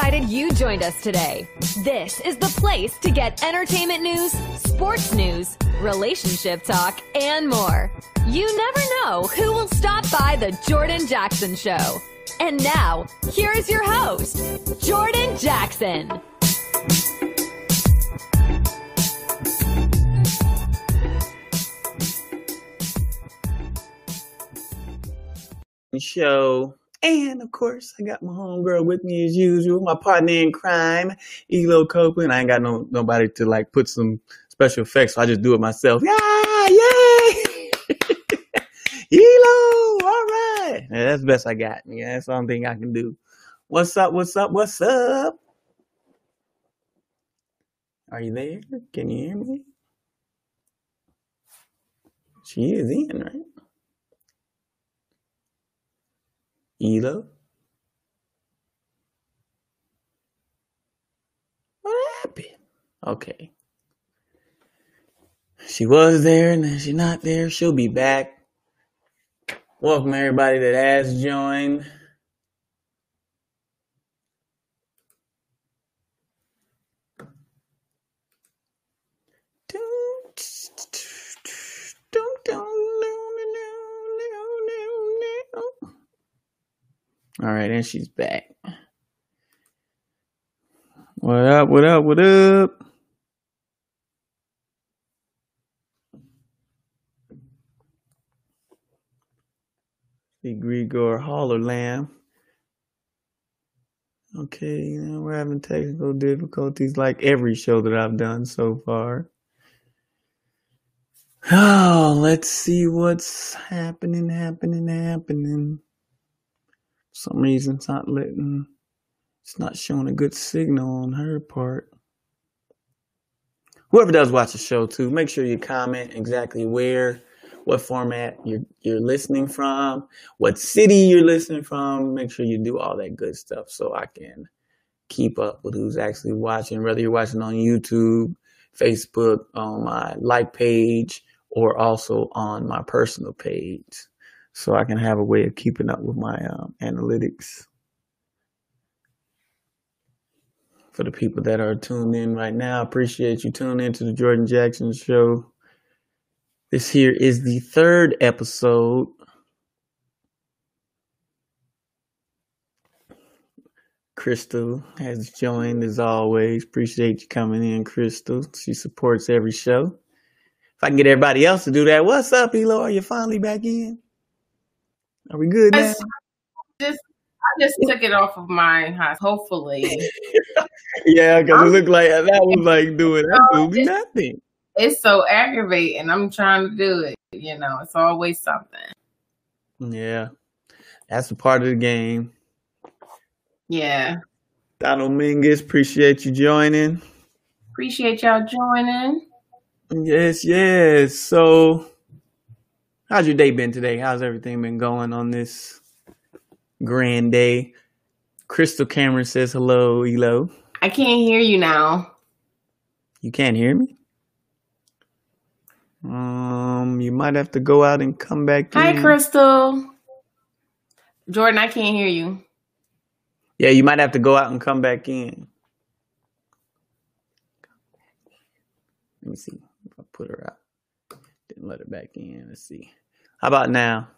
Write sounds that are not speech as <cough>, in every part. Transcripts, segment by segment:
excited you joined us today. This is the place to get entertainment news, sports news, relationship talk, and more. You never know who will stop by the Jordan Jackson Show. And now, here is your host, Jordan Jackson. show. And of course, I got my homegirl with me as usual, my partner in crime, Elo Copeland. I ain't got no nobody to like put some special effects, so I just do it myself. Yeah, yay! <laughs> Elo, all right. Yeah, that's the best I got. Yeah, that's the only thing I can do. What's up? What's up? What's up? Are you there? Can you hear me? She is in, right? Elo? What happened? Okay. She was there and then she's not there. She'll be back. Welcome everybody that has joined. All right, and she's back. What up? What up? What up? See Grigor Hollerlam. Okay, you know, we're having technical difficulties like every show that I've done so far. <sighs> Oh, let's see what's happening, happening, happening. For some reason it's not letting it's not showing a good signal on her part. Whoever does watch the show too, make sure you comment exactly where, what format you're you're listening from, what city you're listening from. Make sure you do all that good stuff so I can keep up with who's actually watching, whether you're watching on YouTube, Facebook, on my like page, or also on my personal page so I can have a way of keeping up with my um, analytics. For the people that are tuned in right now, I appreciate you tuning in to the Jordan Jackson Show. This here is the third episode. Crystal has joined as always. Appreciate you coming in, Crystal. She supports every show. If I can get everybody else to do that, what's up, Elo? Are you finally back in? Are we good now? Just, I just took it off of mine. Hopefully. <laughs> yeah, because it looked like that was like doing absolutely no, nothing. It's so aggravating. I'm trying to do it. You know, it's always something. Yeah, that's a part of the game. Yeah. Donald Mingus, appreciate you joining. Appreciate y'all joining. Yes, yes. So How's your day been today? How's everything been going on this grand day? Crystal Cameron says hello, Elo. I can't hear you now. You can't hear me? Um, you might have to go out and come back. Hi, in. Crystal. Jordan, I can't hear you. Yeah, you might have to go out and come back in. Let me see if I put her out. Didn't let her back in. Let's see. How about now?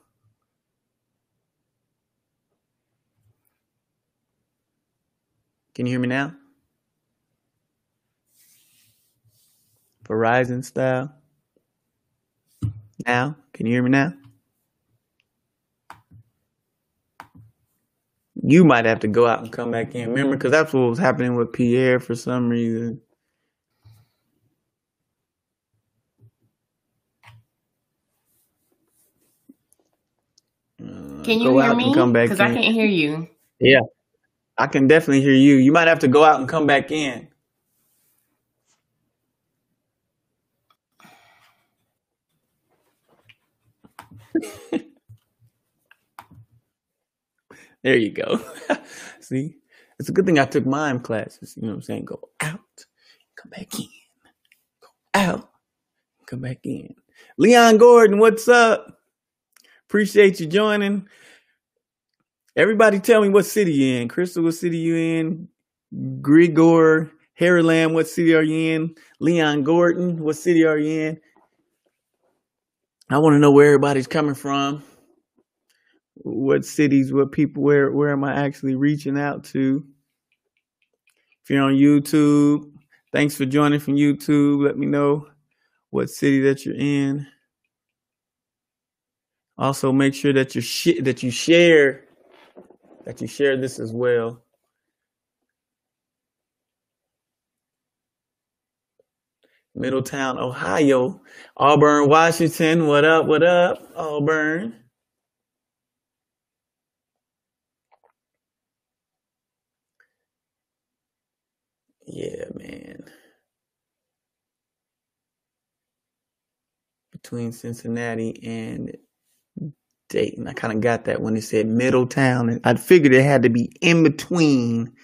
Can you hear me now? Verizon style. Now, can you hear me now? You might have to go out and come back in. Remember, because that's what was happening with Pierre for some reason. Can you hear me? Come back Because I can't hear you. Yeah, I can definitely hear you. You might have to go out and come back in. <laughs> there you go. <laughs> See, it's a good thing I took mime classes. You know what I'm saying? Go out, come back in. Go out, come back in. Leon Gordon, what's up? Appreciate you joining. Everybody tell me what city you in. Crystal, what city you in? Grigor Harry Lamb, what city are you in? Leon Gordon, what city are you in? I want to know where everybody's coming from. What cities, what people, where where am I actually reaching out to? If you're on YouTube, thanks for joining from YouTube. Let me know what city that you're in. Also, make sure that you sh- that you share that you share this as well. Middletown, Ohio, Auburn, Washington. What up? What up, Auburn? Yeah, man. Between Cincinnati and Dayton, I kind of got that when it said Middletown, and I figured it had to be in between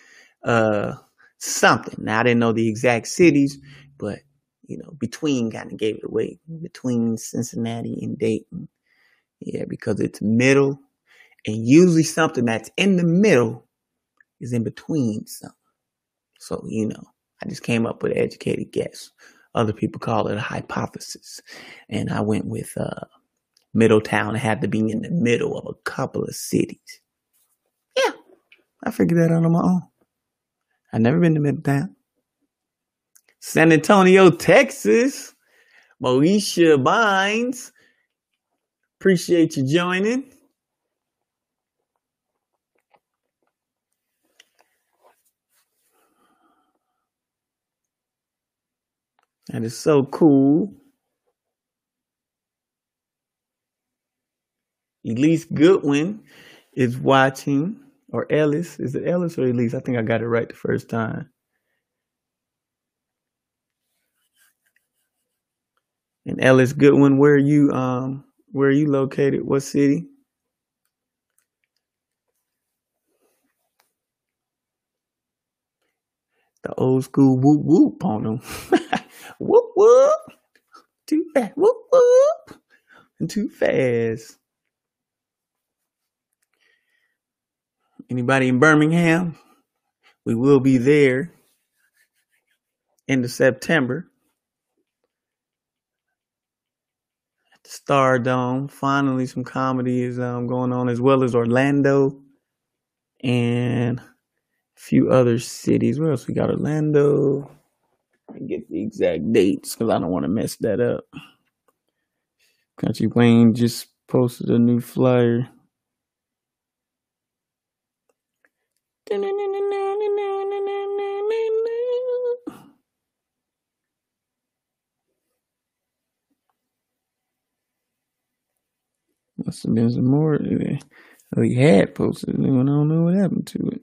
uh something. Now I didn't know the exact cities, but you know, between kind of gave it away. Between Cincinnati and Dayton, yeah, because it's middle, and usually something that's in the middle is in between something. So, you know, I just came up with an educated guess. Other people call it a hypothesis. And I went with uh, Middletown. Had to be in the middle of a couple of cities. Yeah, I figured that out on my own. I've never been to Middletown. San Antonio, Texas. Moesha Bynes. Appreciate you joining. That is so cool. Elise Goodwin is watching, or Ellis. Is it Ellis or Elise? I think I got it right the first time. And Ellis Goodwin, where are you um where are you located? What city? The old school whoop whoop on them. <laughs> whoop whoop. Too fast. Whoop whoop. And too fast. Anybody in Birmingham? We will be there into September. At the Stardome. Finally some comedy is um, going on as well as Orlando and a few other cities. Where else we got? Orlando. Get the exact dates because I don't want to mess that up. Country Wayne just posted a new flyer. Must have been some more. Eh, oh, he had posted and I don't know what happened to it.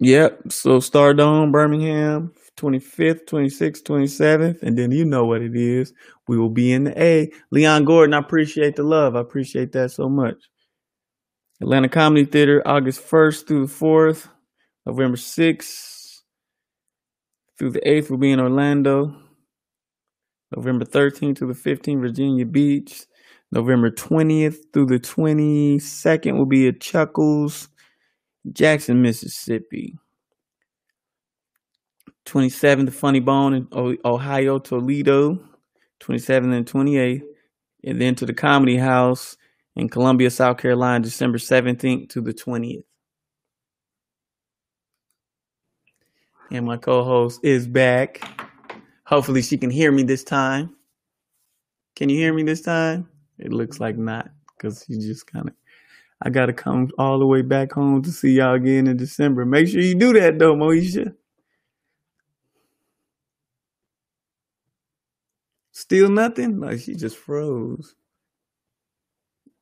Yep. So Stardome, Birmingham, 25th, 26th, 27th. And then you know what it is. We will be in the A. Leon Gordon, I appreciate the love. I appreciate that so much. Atlanta Comedy Theater, August 1st through the 4th. November 6th through the 8th, we'll be in Orlando. November 13th to the 15th, Virginia Beach. November 20th through the 22nd will be at Chuckles, Jackson, Mississippi. 27th, Funny Bone in Ohio, Toledo. 27th and 28th. And then to the Comedy House in Columbia, South Carolina, December 17th to the 20th. And my co host is back. Hopefully, she can hear me this time. Can you hear me this time? It looks like not because she just kind of. I got to come all the way back home to see y'all again in December. Make sure you do that though, Moesha. Still nothing? Like she just froze.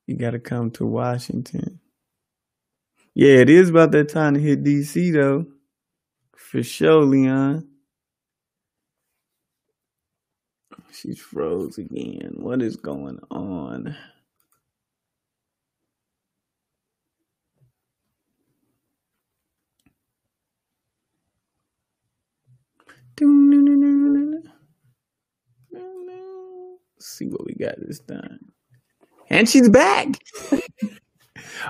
You got to come to Washington. Yeah, it is about that time to hit DC though. For sure, Leon. She's froze again. What is going on? Let's see what we got this time. And she's back. <laughs>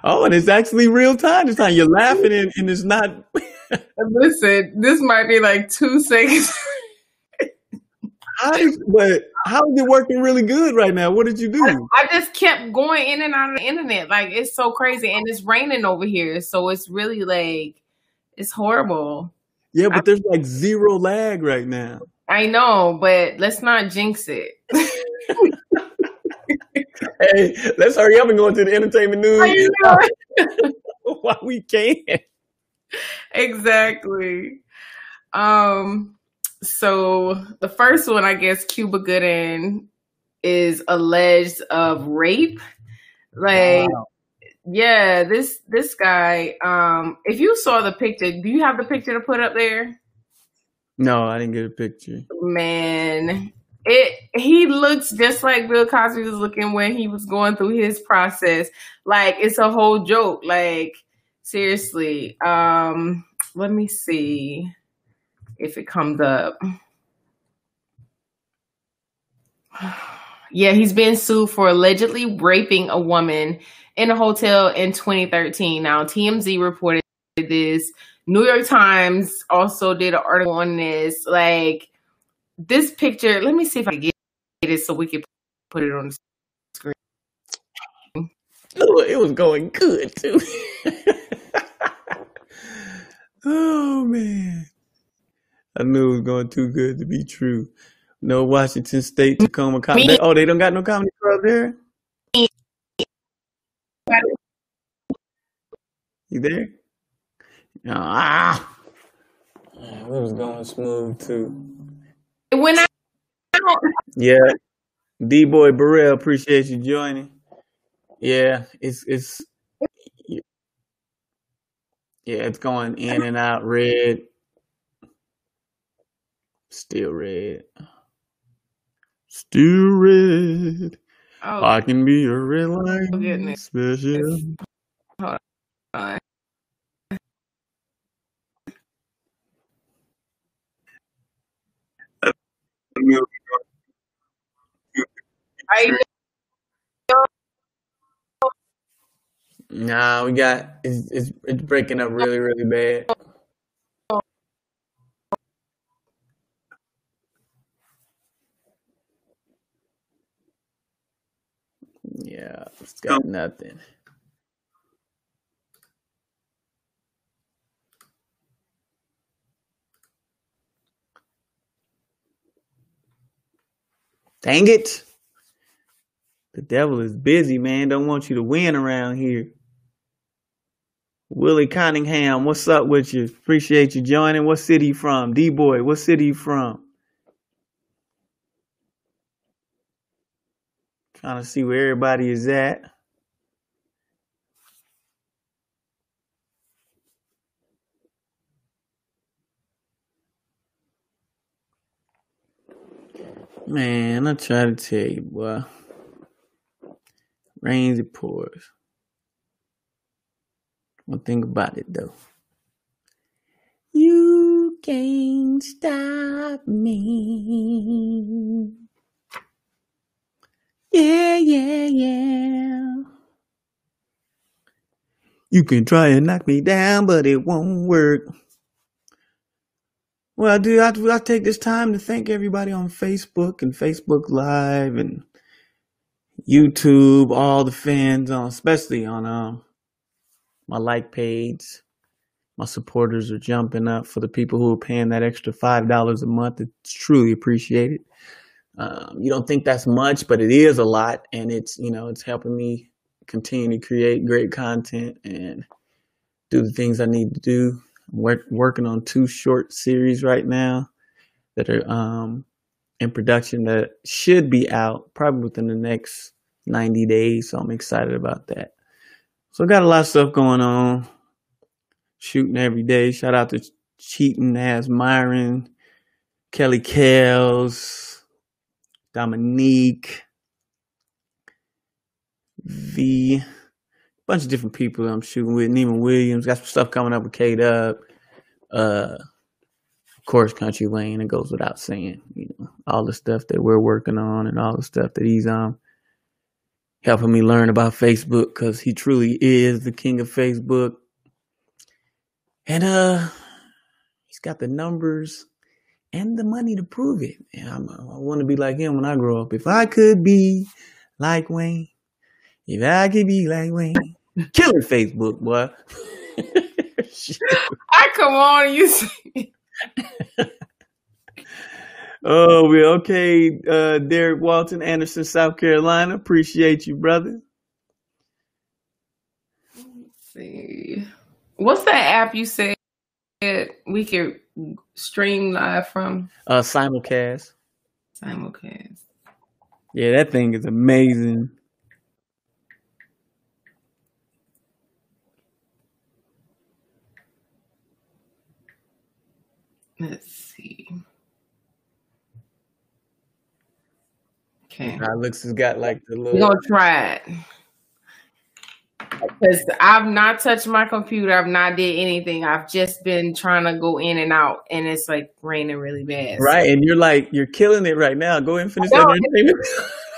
Oh, and it's actually real time this time. You're laughing and, and it's not. <laughs> Listen, this might be like two seconds. How did, but how is it working really good right now? What did you do? I just kept going in and out of the internet. Like it's so crazy, and it's raining over here, so it's really like it's horrible. Yeah, but there's like zero lag right now. I know, but let's not jinx it. <laughs> hey, let's hurry up and go into the entertainment news <laughs> while we can. Exactly. Um, so the first one, I guess, Cuba Gooding is alleged of rape. Like, wow. yeah, this this guy. Um, if you saw the picture, do you have the picture to put up there? No, I didn't get a picture. Man, it he looks just like Bill Cosby was looking when he was going through his process. Like it's a whole joke. Like seriously. Um, let me see if it comes up. <sighs> Yeah, he's been sued for allegedly raping a woman in a hotel in 2013. Now, TMZ reported this. New York Times also did an article on this. Like this picture, let me see if I get it so we can put it on the screen. Oh, it was going good too. <laughs> oh man. I knew it was going too good to be true. No Washington State Tacoma Comedy. Oh, they don't got no comedy club there. You there? ah, it was going smooth too. When I yeah, D boy Burrell, appreciate you joining. Yeah, it's it's yeah, it's going in and out red. Still red. Still red. Oh, I can be a red oh, light oh, special. I Nah, we got it's, it's it's breaking up really really bad. Yeah, it's got nothing. Dang it. The devil is busy, man. Don't want you to win around here. Willie Cunningham, what's up with you? Appreciate you joining. What city you from? D boy, what city you from? Trying to see where everybody is at. Man, I try to tell you, boy. Rains, it pours. One thing about it, though. You can't stop me. Yeah, yeah, yeah. You can try and knock me down, but it won't work. Well, do. I, I take this time to thank everybody on Facebook and Facebook Live and YouTube, all the fans especially on um my like page. My supporters are jumping up for the people who are paying that extra five dollars a month. It's truly appreciated. Um, you don't think that's much, but it is a lot, and it's you know it's helping me continue to create great content and do the things I need to do. I'm work, working on two short series right now that are um, in production that should be out probably within the next 90 days. So I'm excited about that. So I got a lot of stuff going on, shooting every day. Shout out to Cheating As Myron, Kelly Kells, Dominique, V, bunch of different people I'm shooting with. Neiman Williams, got some stuff coming up with K Dub. Uh, course, Country Wayne, it goes without saying, you know, all the stuff that we're working on and all the stuff that he's um helping me learn about Facebook because he truly is the king of Facebook. And uh, he's got the numbers and the money to prove it. And I'm, I want to be like him when I grow up. If I could be like Wayne, if I could be like Wayne, killing Facebook, boy. <laughs> I come on, you. Oh, we okay. Uh, Derek Walton, Anderson, South Carolina. Appreciate you, brother. Let's see. What's that app you said we could stream live from? Uh, simulcast. Simulcast. Yeah, that thing is amazing. Let's see. Okay. Alex has got like the little. We're gonna try it. Because I've not touched my computer, I've not did anything. I've just been trying to go in and out, and it's like raining really bad. Right, and you're like you're killing it right now. Go and finish that entertainment.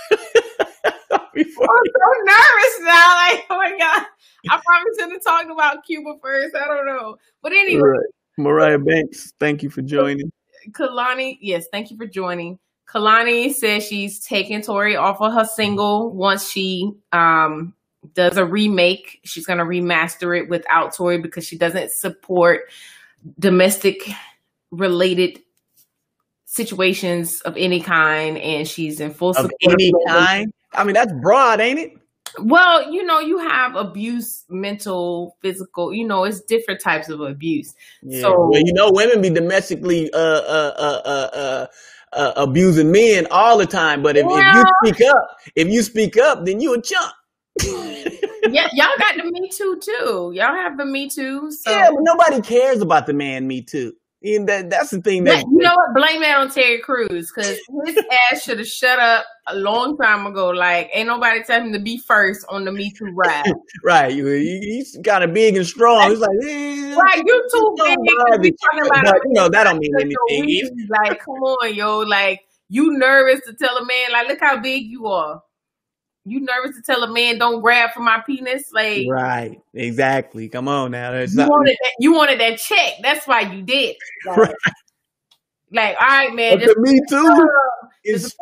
<laughs> Before I'm so nervous now. Like, oh my god, I probably should have talked about Cuba first. I don't know, but anyway, Right. Mariah Banks, thank you for joining. Kalani, yes, thank you for joining. Kalani says she's taking Tori off of her single once she um does a remake. She's gonna remaster it without Tori because she doesn't support domestic related situations of any kind, and she's in full Of support any kind. I mean, that's broad, ain't it? Well, you know, you have abuse, mental, physical. You know, it's different types of abuse. Yeah. So- well, you know, women be domestically uh, uh, uh, uh, uh, uh, abusing men all the time. But if, if you speak up, if you speak up, then you a chump. <laughs> yeah, y'all got the Me Too too. Y'all have the Me Too. So yeah, but nobody cares about the man. Me too. And that that's the thing that you know what? Blame that on Terry Crews because his <laughs> ass should have shut up a long time ago. Like, ain't nobody tell him to be first on the Me Too ride. <laughs> right. You, you- he's kind of big and strong. He's like, eh, right, you too big to bother be you. talking about But, you know, that don't mean anything. Like, come on, yo. Like, you nervous to tell a man, like, look how big you are. You nervous to tell a man don't grab for my penis? Like, Right. Exactly. Come on now. There's you wanted that, you wanted that check. That's why you did. <laughs> Like, Right. like, all right, man, just Me Too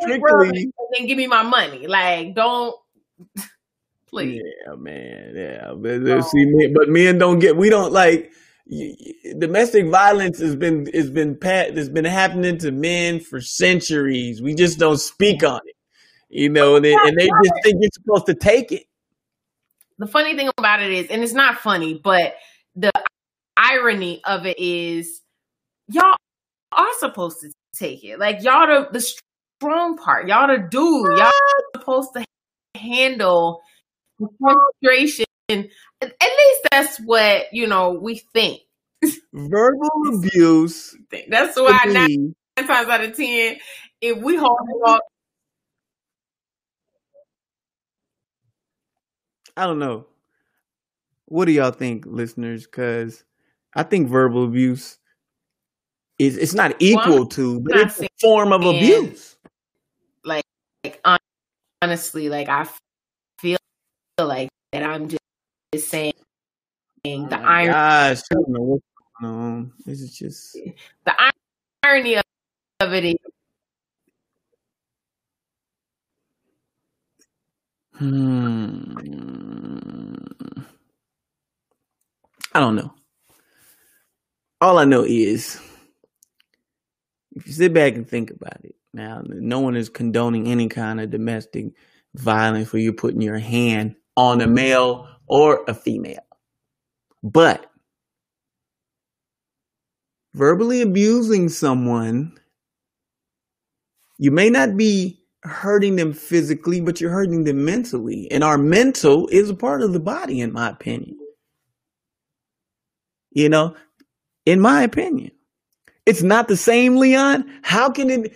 quick rub strictly. and then give me my money. Like, don't <laughs> please. Yeah, man. Yeah, but, uh, see, men, but men don't get. We don't like domestic violence has been has been pat has been happening to men for centuries. We just don't speak on it, you know, and they, and they just think you're supposed to take it. The funny thing about it is, and it's not funny, but the irony of it is, y'all are supposed to take it. Like y'all the the strong part. Y'all the dude. Y'all supposed to handle the frustration. At least that's what you know we think. Verbal <laughs> abuse. That's why nine times out of ten, if we hold it up, I don't know. What do y'all think, listeners? Because I think verbal abuse is it's not equal to, but it's a form of abuse. like, like honestly, like I feel like that I'm just, just saying Oh the irony, gosh, I don't know what's going on. This is just the irony of, of it is Hmm. I don't know. All I know is if you sit back and think about it, now no one is condoning any kind of domestic violence where you're putting your hand on a male or a female. But verbally abusing someone, you may not be hurting them physically, but you're hurting them mentally. And our mental is a part of the body, in my opinion. You know, in my opinion, it's not the same, Leon. How can it?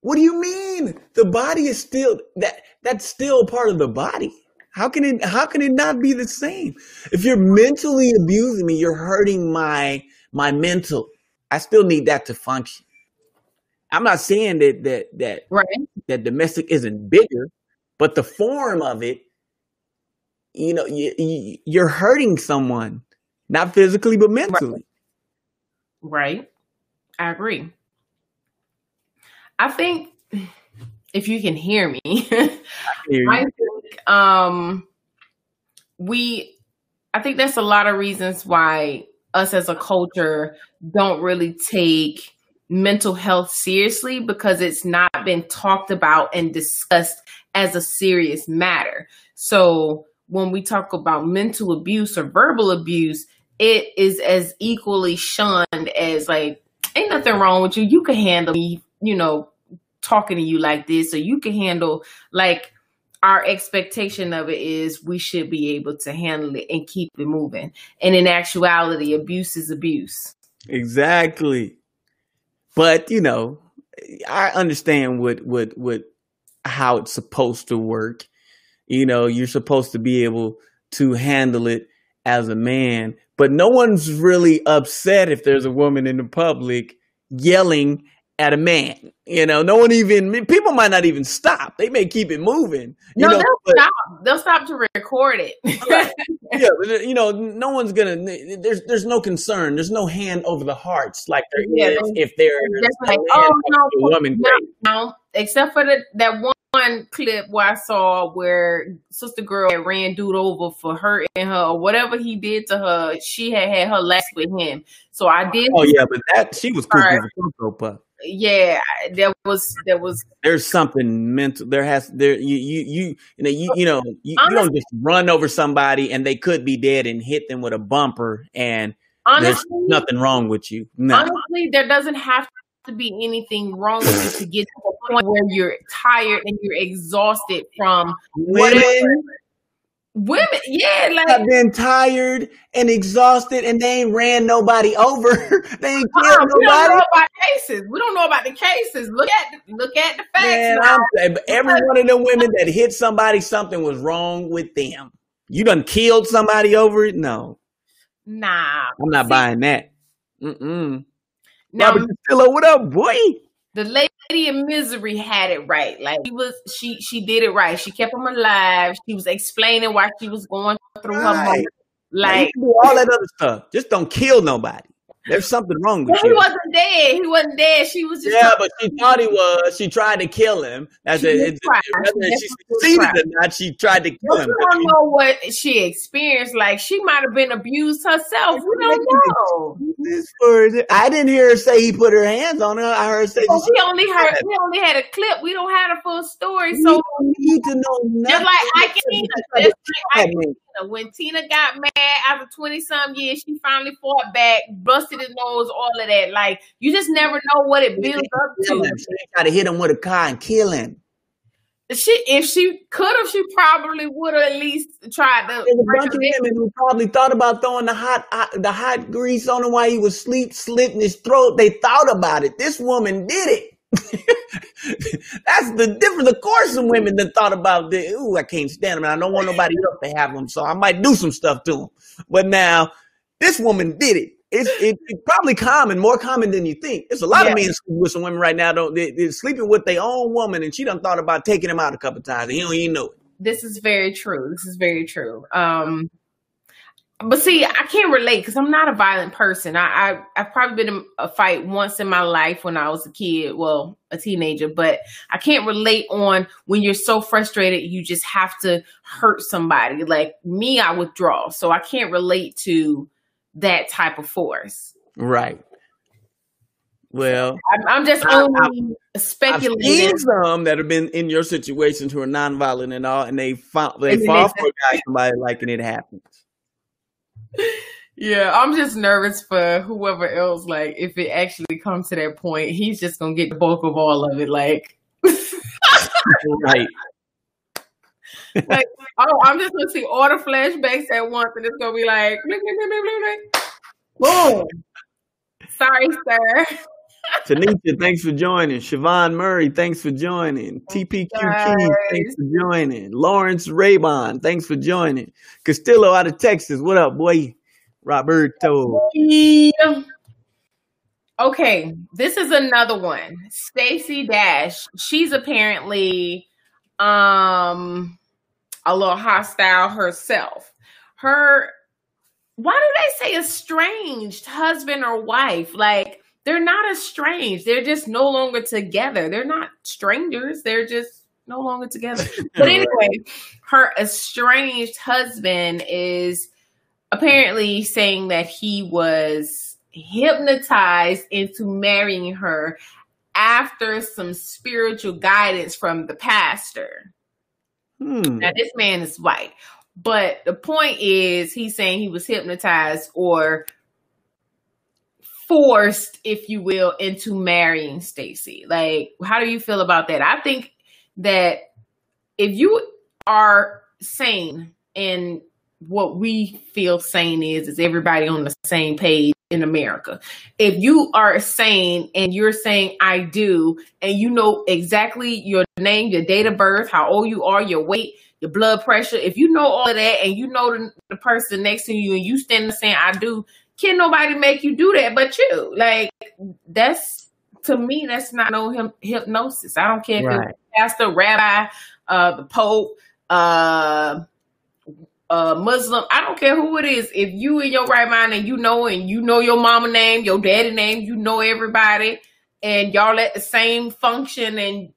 What do you mean? The body is still that. That's still part of the body. How can it? How can it not be the same? If you're mentally abusing me, you're hurting my my mental. I still need that to function. I'm not saying that that that right. that domestic isn't bigger, but the form of it you know, you, you're hurting someone, not physically but mentally. Right. I agree. I think if you can hear me, <laughs> I think um we I think there's a lot of reasons why us as a culture don't really take mental health seriously because it's not been talked about and discussed as a serious matter. So when we talk about mental abuse or verbal abuse, it is as equally shunned as like, ain't nothing wrong with you. You can handle me, you know, talking to you like this, or you can handle like our expectation of it is we should be able to handle it and keep it moving. And in actuality, abuse is abuse. Exactly. But, you know, I understand what what what how it's supposed to work. You know, you're supposed to be able to handle it as a man, but no one's really upset if there's a woman in the public yelling at a man. You know, no one even people might not even stop. They may keep it moving. no, know, they'll but, stop. They'll stop to record it. <laughs> yeah, you know, no one's gonna. There's there's no concern. There's no hand over the hearts like there Yeah, is if there's like, oh, a oh, no, woman. no, no, except for the, that one clip where I saw where Sister Girl had ran dude over for hurting her or whatever he did to her. She had had her last with him. So I did. Oh yeah, but that she was cool Alright. as a Cocoa Puff. Yeah, there was there was There's something mental. There has there you you you you know you you know you, you don't just run over somebody and they could be dead and hit them with a bumper and there's honestly nothing wrong with you. No, honestly there doesn't have to be anything wrong with you to get to a point where you're tired and you're exhausted from whatever. women Women, yeah, like have been tired and exhausted and they ain't ran nobody over. <laughs> they ain't Uh-uh, killed we don't know about cases. We don't know about the cases. Look at the, look at the facts. Man, every one of the women that hit somebody, something was wrong with them. You done killed somebody over it? No, Nah, I'm not See, buying that. Mm-mm. Now Robert Castillo, what up, boy? the lady in misery had it right. Like she was, she she did it right. She kept him alive. She was explaining why she was going through her Right. Like, you Like all that other stuff. Just don't kill nobody. There's something wrong with but he wasn't dead. He wasn't dead. She was just Yeah, but she thought he was. She tried to kill him. That's She it. did It's, try. whether She succeeded tried. or not, she tried to kill But him. we don't know what she experienced. Like she might have been abused herself. We don't know. For- I didn't hear her say he put her hands on her. I heard her say Well, she we only heard we only had a clip. We don't have a full story. So don't need to know just nothing. like Ike Tina, just like Ike I mean, Tina, when Tina got mad after twenty some years, she finally fought back, busted his nose, all of that. Like you just never know what it builds up to. him. She ain't got to hit him with a car and kill him. She if she could have, she probably would have at least tried to. There's a bunch of women who probably thought about throwing the hot, the hot grease on him while he was asleep, slitting his throat. They thought about it. This woman did it. That's the difference. Of course, some women that thought about the, ooh, I can't stand them. and I don't want nobody else to have them, so I might do some stuff to them. But now, this woman did it. It's, it, it's probably common, more common than you think. There's a lot Yeah. of men sleeping with some women right now. Don't they, they're sleeping with their own woman, and she done thought about taking him out a couple times, and he don't even know it. This is very true. This is very true. Um, but see, I can't relate because I'm not a violent person. I, I I've probably been in a fight once in my life when I was a kid, well, a teenager. But I can't relate on when you're so frustrated you just have to hurt somebody. Like me, I withdraw, so I can't relate to that type of force. Right. Well, I'm, I'm just I- I- only I've speculating. seen some that have been in your situations who are nonviolent and all, and they fall, they fall for a guy somebody like, and it happens. Yeah, I'm just nervous for whoever else. Like, if it actually comes to that point, he's just gonna get the bulk of all of it. Like, Right. <laughs> like oh, I'm just gonna see all the flashbacks at once, and it's gonna be like, boom. Sorry, sir. Tanisha, thanks for joining. Siobhan Murray, thanks for joining. <laughs> TPQ. Keys, thanks for joining. Lawrence Raybon, thanks for joining. Castillo out of Texas, what up, boy? Roberto. Okay, this is another one. Stacey Dash. She's apparently um a little hostile herself. Her, why do they say estranged husband or wife? Like they're not estranged. They're just no longer together. They're not strangers. They're just no longer together. <laughs> But anyway, her estranged husband is apparently saying that he was hypnotized into marrying her after some spiritual guidance from the pastor. Hmm. Now, this man is white, but the point is, he's saying he was hypnotized or forced, if you will, into marrying Stacy. Like, how do you feel about that? I think that if you are sane and what we feel sane is is everybody on the same page in America. If you are sane and you're saying I do and you know exactly your name, your date of birth, how old you are, your weight, your blood pressure, if you know all of that and you know the, the person next to you and you stand there saying I do, can nobody make you do that but you? Like that's to me that's not no him, hypnosis. I don't care right. if it's pastor, rabbi, uh the pope, uh uh, Muslim, I don't care who it is. If you in your right mind and you know and you know your mama name, your daddy name, you know everybody, and y'all at the same function, and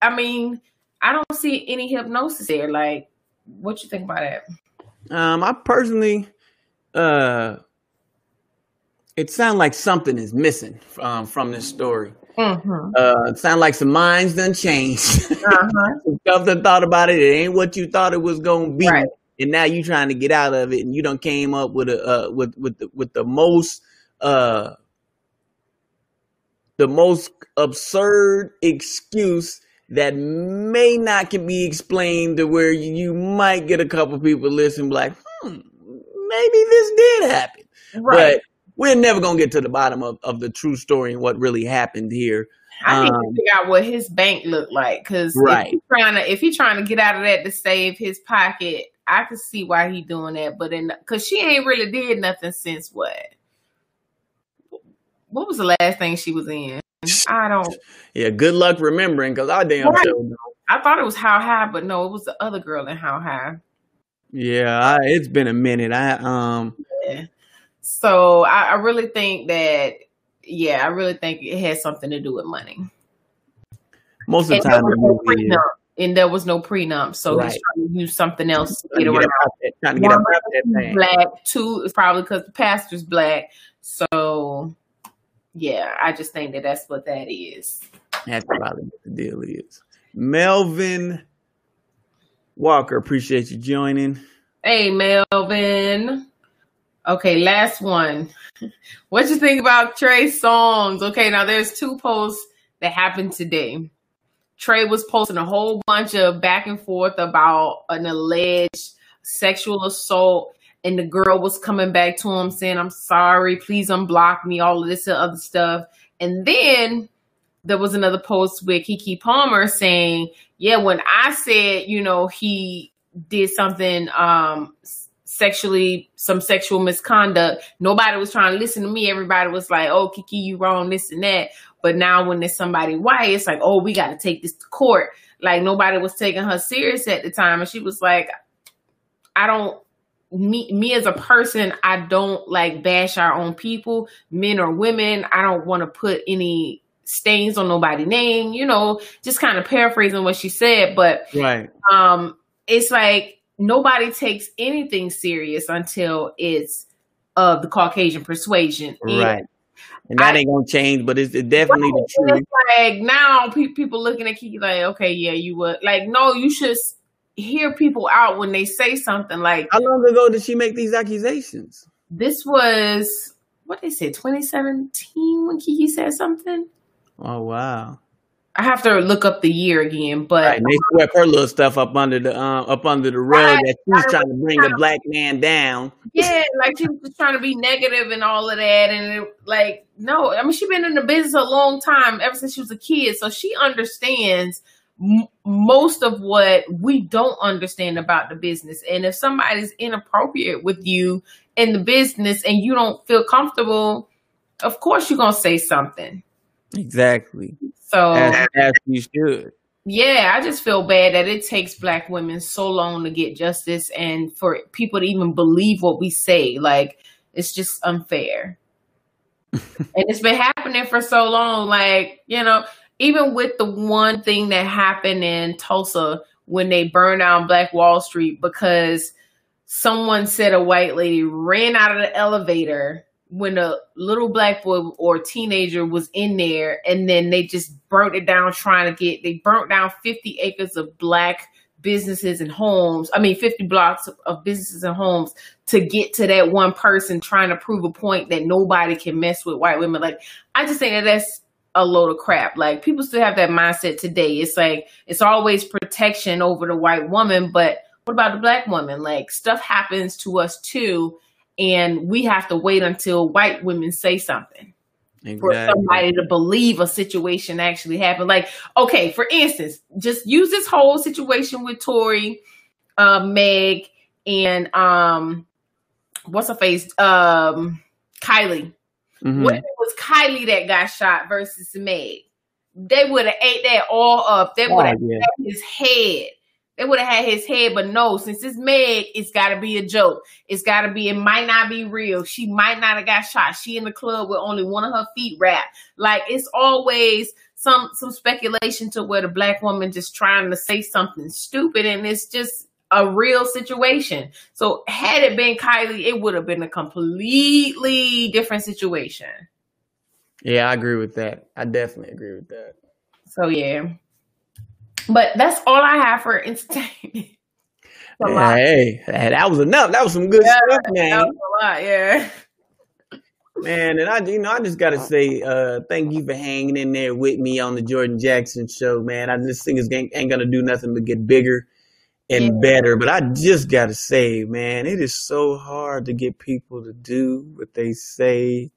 I mean, I don't see any hypnosis there. Like, what you think about that? Um, I personally, uh, it sounds like something is missing um, from this story. Mm-hmm. Uh, it sounds like some minds done changed. Uh-huh. <laughs> That thought about it, it ain't what you thought it was gonna be. Right and now you trying to get out of it, and you don't came up with a uh, with with the, with the most uh the most absurd excuse that may not can be explained to where you, might get a couple people listening like, hmm, maybe this did happen. Right. But we're never gonna get to the bottom of, of the true story and what really happened here. I need um, to figure out what his bank looked like because right. if he's trying to if he's trying to get out of that to save his pocket, I could see why he doing that, but in because she ain't really did nothing since what? What was the last thing she was in? I don't. <laughs> Yeah, good luck remembering because I damn right. sure. I thought it was How High, but no, it was the other girl in How High. Yeah, I, it's been a minute. I um. Yeah. So I, I really think that yeah, I really think it has something to do with money. Most of the time, and there was no prenup, so right. he's trying to use something else to get around. trying to get One, that black. Two is probably because the pastor's black. So, yeah, I just think that that's what that is. That's probably what the deal is. Melvin Walker, appreciate you joining. Hey, Melvin. Okay, last one. <laughs> what you think about Trey Songz? Okay, now there's two posts that happened today. Trey was posting a whole bunch of back and forth about an alleged sexual assault, and the girl was coming back to him saying, I'm sorry, please unblock me, all of this other stuff. And then there was another post with Keke Palmer saying, Yeah, when I said, you know, he did something um sexually some sexual misconduct nobody was trying to listen to me everybody was like oh Keke, you wrong this and that but now when there's somebody white, it's like, oh, we got to take this to court. Like nobody was taking her serious at the time, and she was like, I don't. Me, me as a person, I don't like bash our own people, men or women. I don't want to put any stains on nobody's name, you know, just kind of paraphrasing what she said. But right. um, it's like nobody takes anything serious until it's of the Caucasian persuasion. Right and that I, ain't gonna change. But it's, it's definitely right. the truth. like now, pe- people looking at Keke like, okay, yeah, you would like. No, you should hear people out when they say something. Like, how long ago did she make these accusations? This was what they said, 2017 when Keke said something. Oh wow! I have to look up the year again, but right, they swept her little stuff up under the uh, up under the rug right, that she's trying to bring a black man down. Yeah, like she was just trying to be negative and all of that, and it, like no, I mean she's been in the business a long time, ever since she was a kid, so she understands m- most of what we don't understand about the business. And if somebody's inappropriate with you in the business and you don't feel comfortable, of course you're gonna say something. Exactly. So as, as you should. yeah, I just feel bad that it takes black women so long to get justice and for people to even believe what we say. Like, it's just unfair. <laughs> and it's been happening for so long. Like, you know, even with the one thing that happened in Tulsa when they burned down Black Wall Street because someone said a white lady ran out of the elevator when a little black boy or teenager was in there and then they just burnt it down trying to get they burnt down 50 acres of black businesses and homes i mean 50 blocks of, businesses and homes to get to that one person trying to prove a point that nobody can mess with white women. Like i just think that that's a load of crap. Like people still have that mindset today. It's like it's always protection over the white woman but what about the black woman? Like stuff happens to us too and we have to wait until white women say something exactly. for somebody to believe a situation actually happened. Like, okay, for instance, just use this whole situation with Tory, uh, Meg, and um, what's her face, um, Kylie. Mm-hmm. What was Kylie that got shot versus Meg? They would have ate that all up. They would have oh, yeah. his head. They would have had his head, but no, since it's Meg, it's got to be a joke. It's got to be, it might not be real. She might not have got shot. She in the club with only one of her feet wrapped. Like it's always some some speculation to where the black woman just trying to say something stupid, and it's just a real situation. So had it been Kylie, it would have been a completely different situation. Yeah, I agree with that. I definitely agree with that. So yeah. But that's all I have for entertainment. <laughs> Yeah, hey, that was enough. That was some good yeah, stuff, man. That was a lot, yeah. Man, and I, you know, I just gotta say, uh, thank you for hanging in there with me on the Jordan Jackson show, man. I just think it's ain't gonna do nothing but get bigger and yeah. better. But I just gotta say, man, it is so hard to get people to do what they say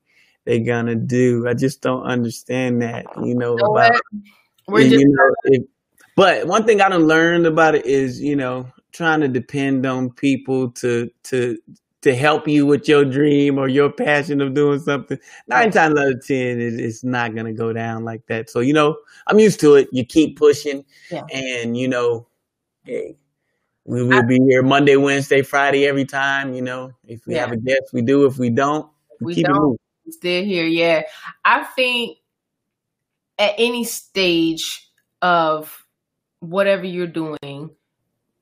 they're gonna do. I just don't understand that, you know. You know about, We're just you know, if, but one thing I done learned about it is, you know, trying to depend on people to to to help you with your dream or your passion of doing something. Nine times out of ten, it, it's not gonna go down like that. So you know, I'm used to it. You keep pushing, yeah. and you know, hey, we will be here Monday, Wednesday, Friday every time. You know, if we yeah. have a guest, we do. If we don't, we, we keep don't. Still here, yeah. I think at any stage of whatever you're doing,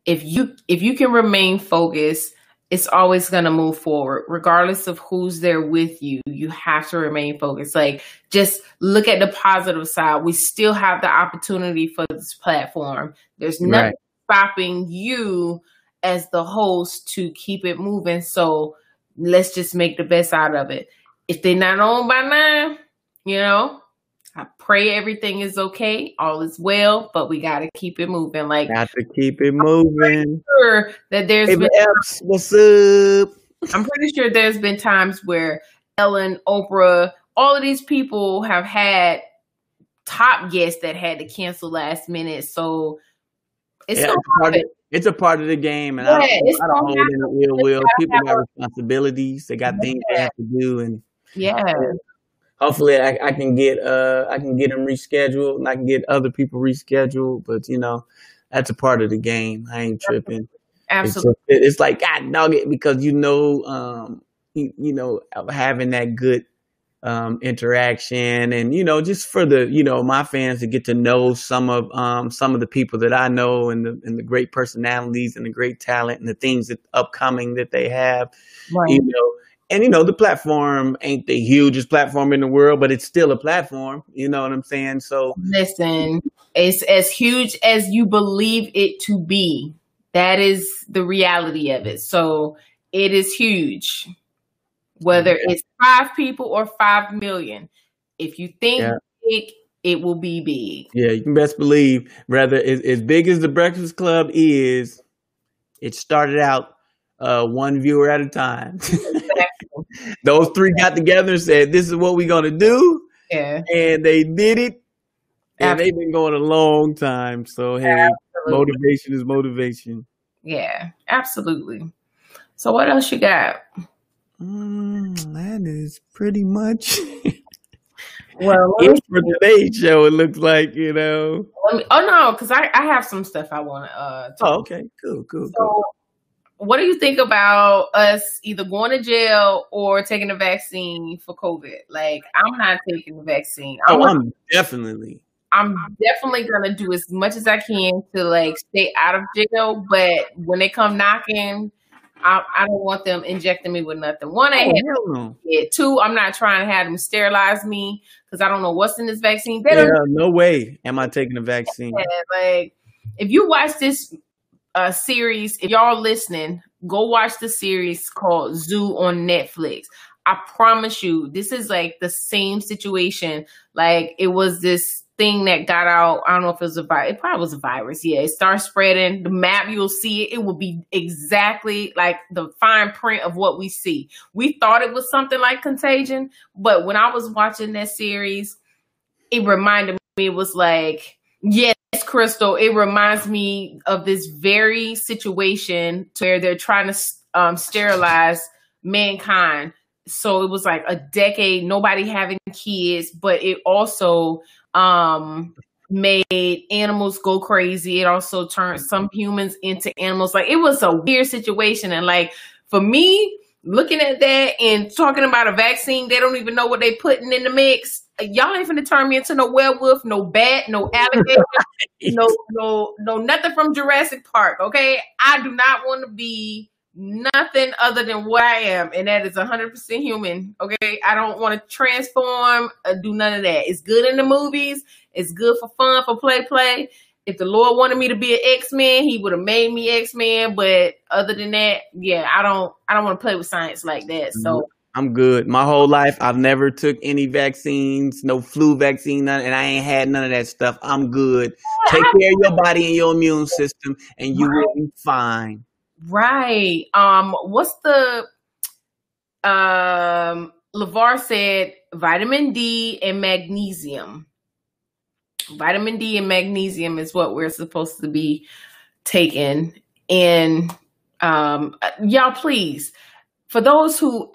if you if you can remain focused, it's always going to move forward regardless of who's there with you. You have to remain focused. Like just look at the positive side. We still have the opportunity for this platform. There's nothing right. stopping you as the host to keep it moving. So let's just make the best out of it. If they're not on by now, you know, I pray everything is okay, all is well, but we got to keep it moving. Like, got to keep it moving. Sure that there's hey, been what's up? I'm pretty sure there's been times where Ellen, Oprah, all of these people have had top guests that had to cancel last minute. So it's, yeah, part of, it's a part of the game, and yeah, I don't, I don't hold any ill will. People got responsibilities; they got yeah. things they have to do, and uh, yeah hopefully I, I, can get uh I can get them rescheduled and I can get other people rescheduled. But you know, that's a part of the game. I ain't tripping. Absolutely, it's, just, it's like God dog it because you know um you, you know having that good um interaction and you know just for the you know my fans to get to know some of um some of the people that I know and the and the great personalities and the great talent and the things that upcoming that they have. Right. You know and you know the platform ain't the hugest platform in the world but it's still a platform you know what i'm saying? So listen it's as huge as you believe it to be. That is the reality of it. So it is huge. Whether it's five people or five million if you think yeah. big it will be big. Yeah you can best believe rather as, as big as the breakfast club is it started out uh, one viewer at a time. <laughs> Those three got together and said, "This is what we're gonna do," yeah, and they did it. And Absolutely. they've been going a long time. So hey, absolutely. motivation is motivation. Yeah, absolutely. So what else you got? Mm, that is pretty much. <laughs> Well, it's for today's show. It looks like you know. Me, oh no, because I, I have some stuff I want to. Uh, oh, okay, cool, cool. So, cool. What do you think about us either going to jail or taking the vaccine for COVID? Like, I'm not taking the vaccine. Oh, I'm, I'm definitely. I'm definitely gonna do as much as I can to like stay out of jail. But when they come knocking, I, I don't want them injecting me with nothing. One, I oh, had Two, I'm not trying to have them sterilize me because I don't know what's in this vaccine. They yeah, no way am I taking the vaccine. Like, if you watch this uh, series, if y'all listening, go watch the series called Zoo on Netflix. I promise you, this is like the same situation. Like it was this thing that got out. I don't know if it was a virus. It probably was a virus. Yeah, it starts spreading. The map, you'll see it. It will be exactly like the fine print of what we see. We thought it was something like contagion, but when I was watching that series, it reminded me, it was like, yes, Crystal, it reminds me of this very situation where they're trying to um, sterilize mankind. So it was like a decade, nobody having kids, but it also um made animals go crazy. It also turned some humans into animals. Like it was a weird situation. And like for me, looking at that and talking about a vaccine, they don't even know what they putting in the mix. Y'all ain't finna turn me into no werewolf, no bat, no alligator, <laughs> no no no nothing from Jurassic Park. Okay, I do not want to be nothing other than what I am, and that is 100% human. Okay, I don't want to transform, or do none of that. It's good in the movies, it's good for fun, for play, play. If the Lord wanted me to be an X Man, He would have made me X Man. But other than that, yeah, I don't, I don't want to play with science like that. So. Mm-hmm. I'm good. My whole life, I've never took any vaccines, no flu vaccine, none, and I ain't had none of that stuff. I'm good. Take care of your body and your immune system, and you will be fine. Right. Um, what's the um LeVar said vitamin D and magnesium. Vitamin D and magnesium is what we're supposed to be taking. And um y'all please, for those who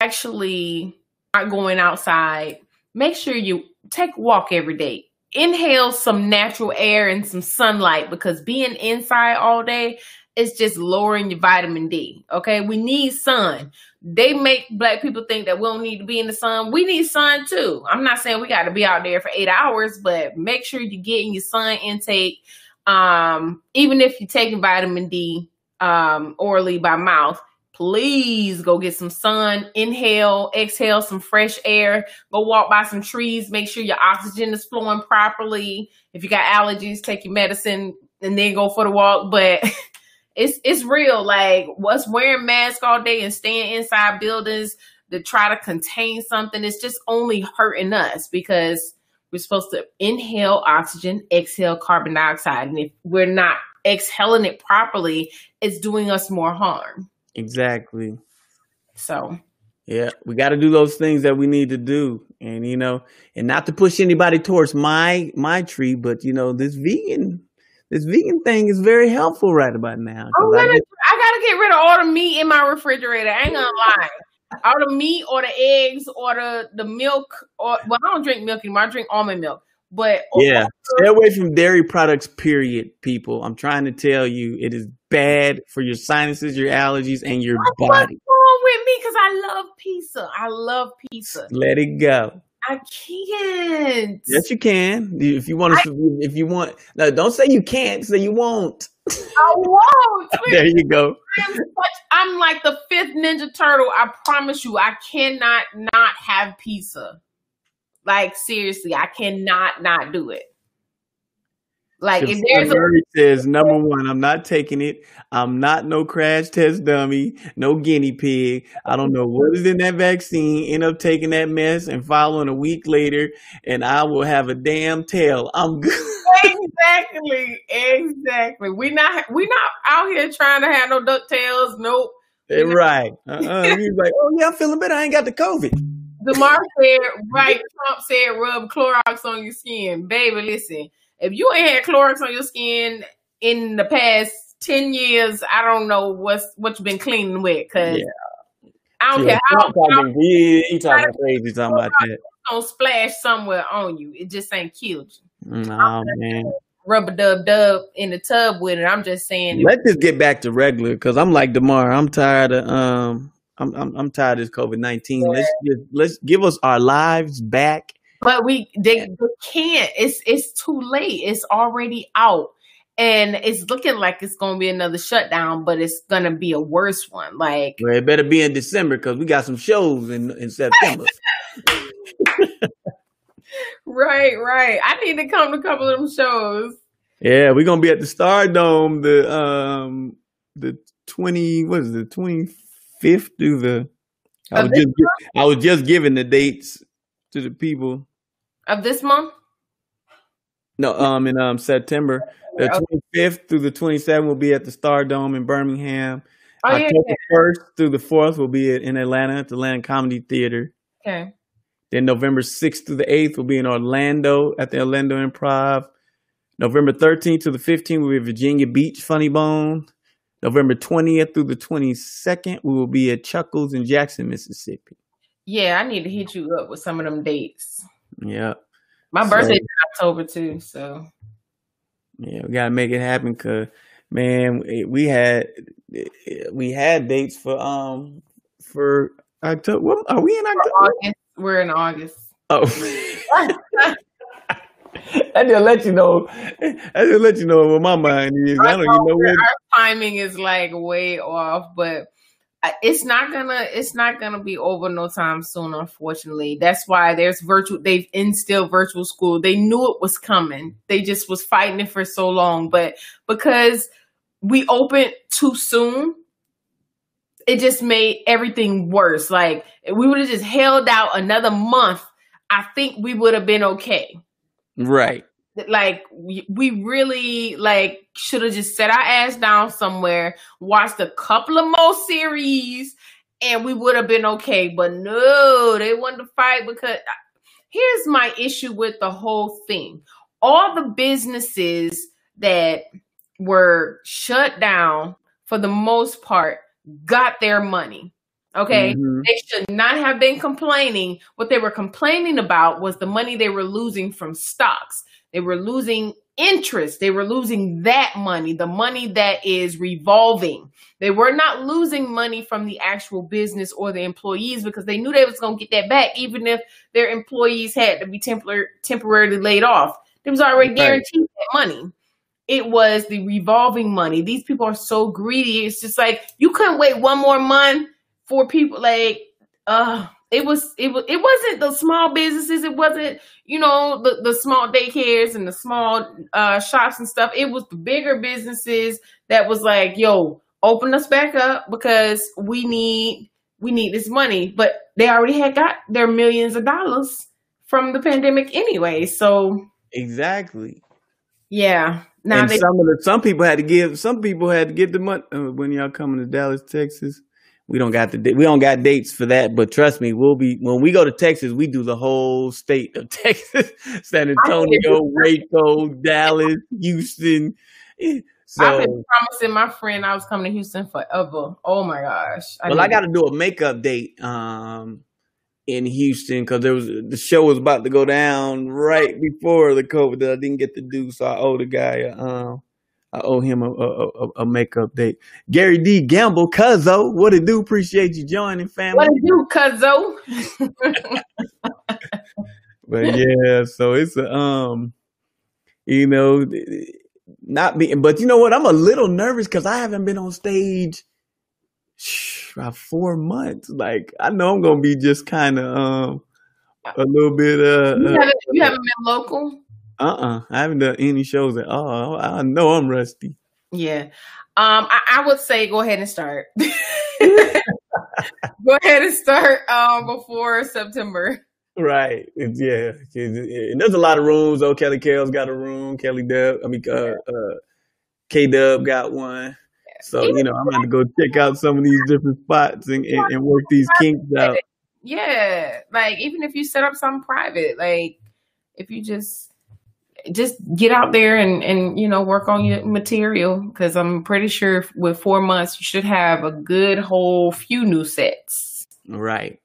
actually aren't going outside, make sure you take a walk every day inhale some natural air and some sunlight because being inside all day is just lowering your vitamin D. Okay, we need sun. They make black people think that we don't need to be in the sun. We need sun too. I'm not saying we got to be out there for eight hours, but make sure you're getting your sun intake. Um, even if you're taking vitamin D um, orally by mouth, please go get some sun, inhale, exhale some fresh air, go walk by some trees, make sure your oxygen is flowing properly. If you got allergies, take your medicine and then go for the walk. But <laughs> it's it's real. Like what's wearing masks all day and staying inside buildings to try to contain something, it's just only hurting us because we're supposed to inhale oxygen, exhale carbon dioxide. And if we're not exhaling it properly, it's doing us more harm. Exactly. So yeah, we got to do those things that we need to do, and you know, and not to push anybody towards my my tree, but you know, this vegan this vegan thing is very helpful right about now. I'm gonna, oh, I, I, gotta get rid of all the meat in my refrigerator. I ain't gonna lie. All the meat or the eggs or the, the milk or well, I don't drink milk anymore. I drink almond milk. But yeah, stay away from dairy products. Period, people. I'm trying to tell you, it is bad for your sinuses, your allergies, and your body. What's wrong with me? Because I love pizza. I love pizza. Let it go. I can't. Yes, you can. If you want to, I, if you want, no, don't say you can't. Say you won't. I won't. <laughs> there you go. I'm, such, I'm like the fifth Ninja Turtle. I promise you, I cannot not have pizza. Like seriously, I cannot not do it. Like if, if there's a says number one, I'm not taking it. I'm not no crash test dummy, no guinea pig. I don't know what is in that vaccine. End up taking that mess and following a week later, and I will have a damn tail. I'm <laughs> good. exactly, exactly. We not we not out here trying to have no ducktails. Nope. Eh, right. Uh-uh. He's like, oh yeah, I'm feeling better. I ain't got the COVID. Demar <laughs> said, right. Trump said, rub Clorox on your skin, baby. Listen if you ain't had Clorox on your skin in the past 10 years, I don't know what's what you've been cleaning with. Cause yeah. I don't Yeah, care how, talking, he, he talking <laughs> crazy talking about that. gonna splash somewhere on you. It just ain't killed you. Oh man. Rubber dub dub in the tub with it. I'm just saying. Let's just get back to regular because I'm like Demar. I'm tired of um. I'm I'm, I'm tired of this COVID nineteen. Let's just, let's give us our lives back. But we they, they can't. It's it's too late. It's already out. And it's looking like it's gonna be another shutdown, but it's gonna be a worse one. Like Well, it better be in December because we got some shows in in September. <laughs> Right, right. I need to come to a couple of them shows. yeah, we're gonna be at the Stardome the um the twenty what is it twenty fifth through the. I Of was just I was just giving the dates to the people. Of this month? No, um, in um September, the twenty fifth through the twenty seventh will be at the Stardome in Birmingham. Oh yeah, October first through the fourth will be in Atlanta at the Atlanta Comedy Theater. okay. Then November sixth through the eighth will be in Orlando at the Orlando Improv. November thirteenth to the fifteenth will be Virginia Beach Funny Bone. November twentieth through the twenty second we will be at Chuckles in Jackson, Mississippi. Yeah, I need to hit you up with some of them dates. Yeah, My So- birthday's in October too, so yeah, we gotta make it happen. Cause man, we had we had dates for um for October. What, are we in October? August. We're in August. Oh. <laughs> <laughs> I just let you know. I just let you know what my mind is. I don't even know what. Our timing is like way off, but it's not gonna it's not gonna be over no time soon. Unfortunately, that's why there's virtual. They've instilled virtual school. They knew it was coming. They just was fighting it for so long, but because we opened too soon. It just made everything worse. Like if we would have just held out another month, I think we would have been okay Right. like we, really like should have just set our ass down somewhere watched a couple of more series and we would have been okay. But no they wanted to fight because here's my issue with the whole thing. All the businesses that were shut down for the most part got their money okay Mhm. they should not have been complaining. What they were complaining about was the money they were losing from stocks. They were losing interest. They were losing that money, the money that is revolving. They were not losing money from the actual business or the employees because they knew they was going to get that back, even if their employees had to be tempor- temporarily laid off. They was already Right. guaranteed that money. It was the revolving money. These people are so greedy. It's just like you couldn't wait one more month for people like uh it was it was it wasn't the small businesses it wasn't you know the the small daycares and the small uh shops and stuff it was the bigger businesses that was like yo open us back up because we need we need this money but they already had got their millions of dollars from the pandemic anyway so Exactly. yeah now they some of the some people had to give some people had to get the money uh, when y'all coming to Dallas, Texas. We don't got the we don't got dates for that, but trust me, we'll be when we go to Texas, we do the whole state of <laughs> Texas, San Antonio, Waco, Dallas, Houston. <laughs> So I've been promising my friend I was coming to Houston forever. Oh my gosh! well, I got to do a makeup date um in Houston because there was the show was about to go down right before the COVID that I didn't get to do, so I owe the guy a, um I owe him a, a, a, a makeup date. Gary D. Gamble, Cuzzo, what it do? Appreciate you joining, family. What it do, cuzzo? <laughs> But yeah, so it's a um, you know, not being, but you know what? I'm a little nervous because I haven't been on stage <sighs> about four months. Like I know I'm gonna be just kind of um a little bit uh you, uh haven't, you haven't been local? Uh uh. I haven't done any shows at all. I know I'm rusty. Yeah. Um, I, I would say go ahead and start. <laughs> go ahead and start um before September. Right. It's, yeah. And there's a lot of rooms. Oh, Kelly Kale's got a room. Kelly Dub. I mean, uh, uh, K Dub got one. So you know, I'm gonna go check out some of these different spots and, and, and work these kinks out. Yeah, like even if you set up something private, like if you just just get out there and and you know work on your material because I'm pretty sure with four months you should have a good whole few new sets. Right.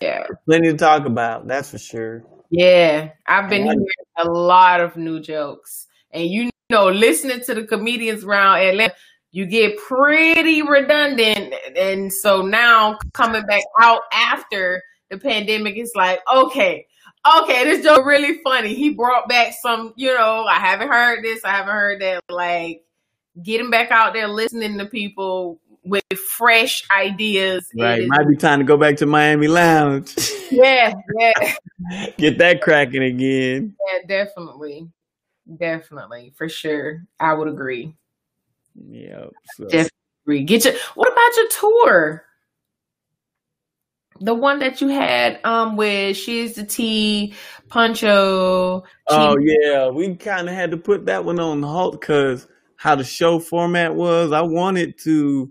Yeah. Plenty to talk about, that's for sure. Yeah. I've been hearing a lot of new jokes. And you know, listening to the comedians around Atlanta, you get pretty redundant. And so now coming back out after the pandemic, it's like, okay, okay, this joke really funny. He brought back some, you know, I haven't heard this, I haven't heard that. Like, getting back out there, listening to people with fresh ideas. Right. Might be time to go back to Miami Lounge. <laughs> yeah, yeah, Get that cracking again. yeah, definitely. Definitely, for sure. I would agree. Yeah. So. Definitely. Get your what about your tour? The one that you had um with She's the T, Puncho. Oh yeah, we kind of had to put that one on halt because how the show format was. I wanted to,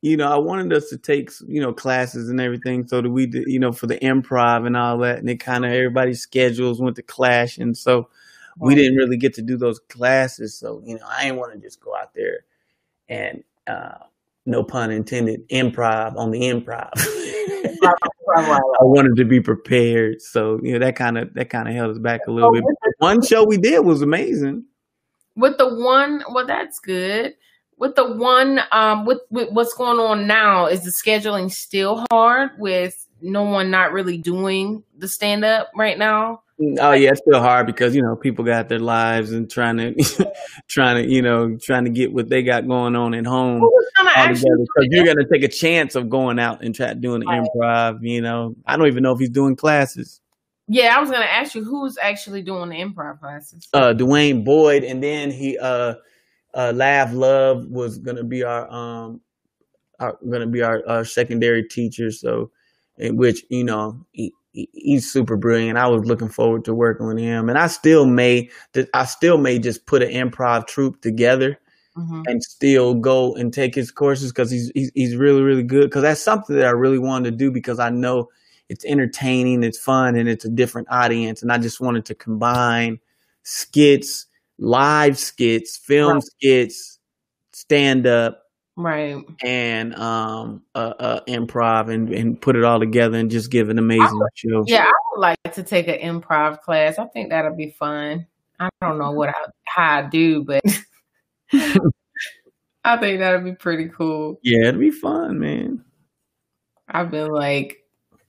you know, I wanted us to take you know classes and everything so that we did, you know, for the improv and all that, and it kind of everybody's schedules went to clash, and so we didn't really get to do those classes. So you know, I didn't want to just go out there and, uh, no pun intended, improv on the improv. <laughs> I wanted to be prepared, so you know that kind of that kind of held us back a little bit. One show we did was amazing. with the one well that's good with the one um with, with what's going on now is the scheduling still hard with no one not really doing the stand up right now Oh yeah, it's still hard because you know people got their lives and trying to <laughs> trying to you know trying to get what they got going on at home Who was gonna all actually together. Because you're gonna take a chance of going out and try doing Right. improv. You know, I don't even know if he's doing classes. yeah i was gonna ask you who's actually doing the improv classes Uh, Dwayne Boyd, and then he uh, uh, Lav Love was gonna be our um, our, gonna be our, our secondary teacher. So, in which you know he- he's super brilliant. I was looking forward to working with him, and I still may I still may just put an improv troupe together Mhm. and still go and take his courses because he's, he's he's really really good. Because that's something that I really wanted to do because I know it's entertaining, it's fun, and it's a different audience. And I just wanted to combine skits, live skits, film Right. skits, stand up, right and um uh, uh improv and, and put it all together and just give an amazing show. yeah i would like to take an improv class i think that'll be fun i don't know what i how i do but <laughs> i think that'll be pretty cool Yeah, it'll be fun, man. I've been like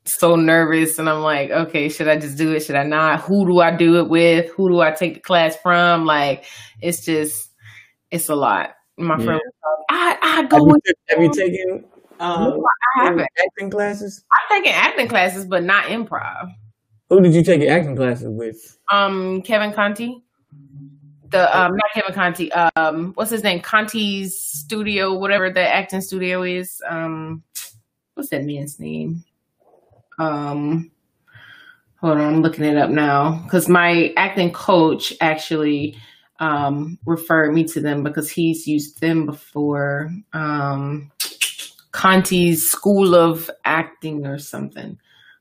so nervous and I'm like, okay, should I just do it? Should I not? Who do I do it with? Who do I take the class from? Like, it's just, it's a lot. My Yeah. friend was I, I Have go you, with have you taken um, I haven't. acting classes? I've taken acting classes, but not improv. Who did you take your acting classes with? Um, Kevin Conti. The um not Kevin Conti, um, what's his name? Conti's studio, whatever the acting studio is. Um what's that man's name? Um hold on, I'm looking it up now. Because my acting coach actually um referred me to them because he's used them before. Um Conti's School of Acting or something.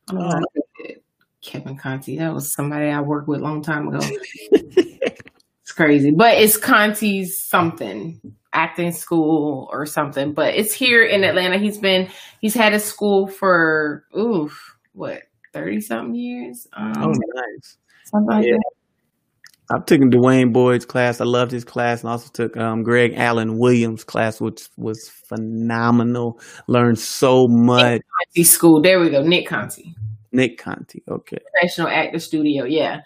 I don't know how to say it. Kevin Conti. That was somebody I worked with a long time ago. <laughs> It's crazy. But it's Conti's something, acting school or something. But it's here in Atlanta. He's been he's had a school for oof, what, thirty something years? Um Oh, nice. something like that. I've taken Dwayne Boyd's class. I loved his class, and also took um, Greg Alan Williams' class, which was phenomenal. Learned so much. Conti school. There we go. Nick Conti. Nick Conti, okay. Professional actor studio, yeah.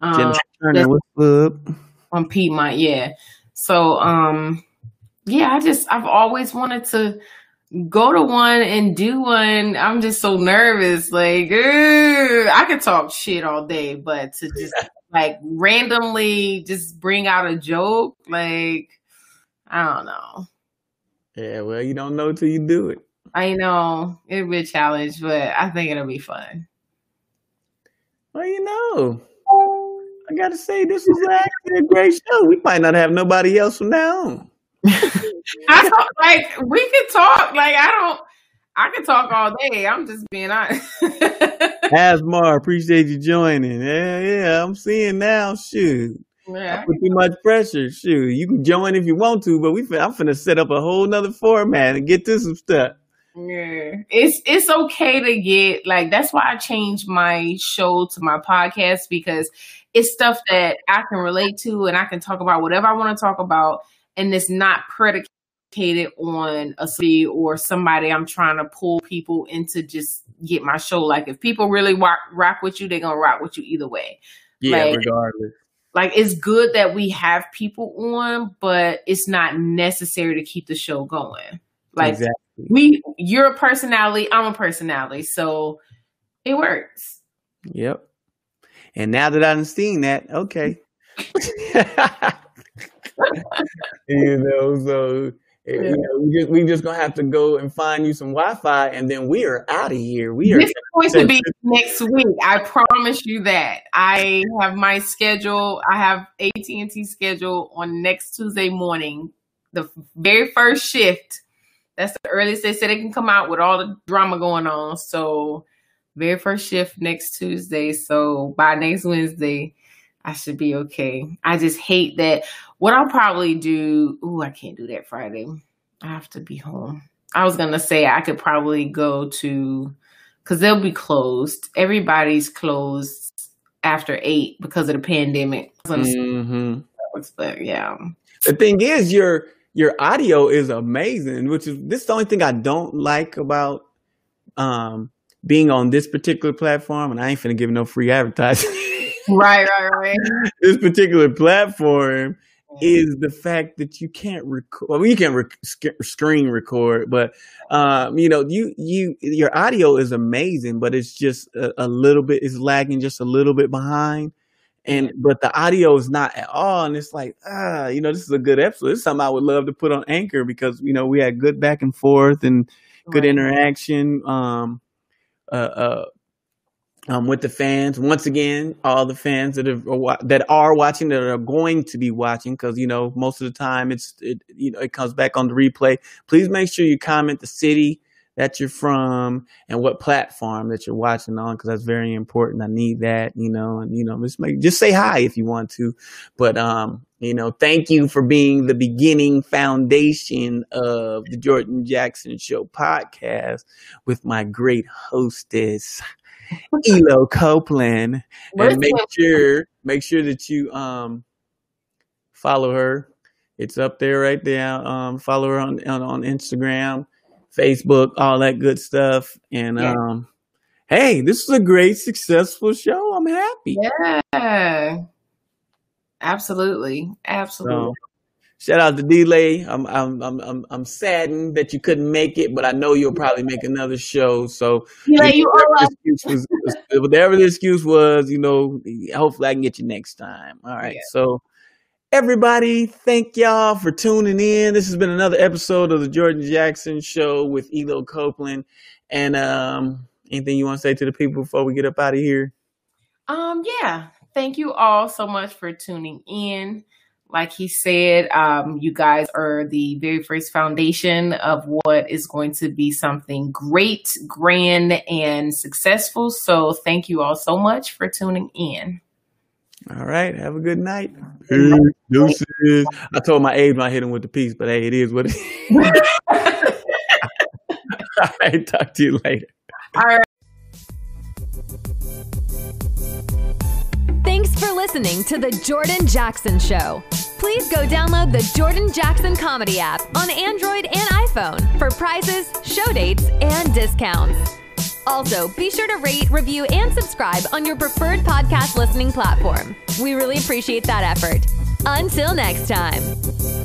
Um, Turner, what's up? on Piedmont, yeah. So um yeah, I just I've always wanted to go to one and do one. I'm just so nervous. Like, ugh, I could talk shit all day, but to just <laughs> like randomly just bring out a joke, like I don't know. Yeah, well, you don't know till you do it. I know it'll be a challenge, but I think it'll be fun. Well, you know, I gotta say, this was actually a great show. We might not have nobody else from now on. <laughs> I don't, like we could talk. Like I don't. I could talk all day. I'm just being honest. <laughs> Asmar, appreciate you joining. Yeah, yeah, I'm seeing now. Shoot, yeah, put too much pressure. Shoot, you can join if you want to, but we fin- I'm finna set up a whole nother format and get to some stuff. Yeah. It's it's okay to get like that's why I changed my show to my podcast because it's stuff that I can relate to and I can talk about whatever I want to talk about and it's not predicated on a city or somebody I'm trying to pull people into just get my show. Like if people really rock, rock with you, they're gonna rock with you either way. Yeah, Like- regardless. Like it's good that we have people on, but it's not necessary to keep the show going. Like exactly. we you're a personality, I'm a personality, so it works. Yep. And now that I'm seeing that, okay. <laughs> <laughs> you know, so. You know, we just we just gonna have to go and find you some Wi-Fi, and then we are out of here. We are This is going to be <laughs> next week. I promise you that. I have my schedule. I have AT and T schedule on next Tuesday morning, the very first shift. That's the earliest they said they can come out with all the drama going on. So, very first shift next Tuesday. So by next Wednesday, I should be okay. I just hate that. What I'll probably do. Ooh, I can't do that Friday. I have to be home. I was gonna say I could probably go to because they'll be closed. Everybody's closed after eight because of the pandemic. I was gonna say Mhm. But yeah, The thing is, your your audio is amazing, which is this is the only thing I don't like about um being on this particular platform, and I ain't finna give no free advertising. <laughs> right, right, right. this particular platform is the fact that you can't record. Well, you can rec- sc- screen record, but um, you know, you you your audio is amazing, but it's just a, a little bit it's lagging just a little bit behind. And but the audio is not at all, and it's like ah, you know, this is a good episode. This is something I would love to put on Anchor because you know we had good back and forth and good Right. interaction. Um, uh, uh, um, with the fans. Once again, all the fans that have that are watching, that are going to be watching, because you know most of the time it's it you know it comes back on the replay. Please make sure you comment the city that you're from and what platform that you're watching on, because that's very important. I need that, you know, and you know just make just say hi if you want to, but um. You know, thank you for being the beginning foundation of the Jordan Jackson Show podcast with my great hostess, <laughs> Elo Copeland. And make sure make sure that you um follow her. It's up there right there. Um follow her on on, on Instagram, Facebook, all that good stuff. And Yeah. um hey, this is a great successful show. I'm happy. Yeah, absolutely, absolutely. So, shout out to Delay. I'm I'm I'm I'm saddened that you couldn't make it, but I know you'll probably make another show. So know, you whatever owe the excuse was, whatever the excuse was, you know, hopefully I can get you next time. All right. Yeah. So everybody, thank y'all for tuning in. This has been another episode of the Jordan Jackson Show with Elo Copeland. And um, anything you want to say to the people before we get up out of here? Um, yeah. Thank you all so much for tuning in. Like he said, um, you guys are the very first foundation of what is going to be something great, grand, and successful. So thank you all so much for tuning in. All right. Have a good night. Peace. Deuces. I told my age when I hit him with the piece, but hey, it is what it is. <laughs> <laughs> All right. Talk to you later. all right. For listening to The Jordan Jackson Show. Please go download the Jordan Jackson Comedy app on Android and iPhone for prizes, show dates, and discounts. Also, be sure to rate, review, and subscribe on your preferred podcast listening platform. We really appreciate that effort. Until next time.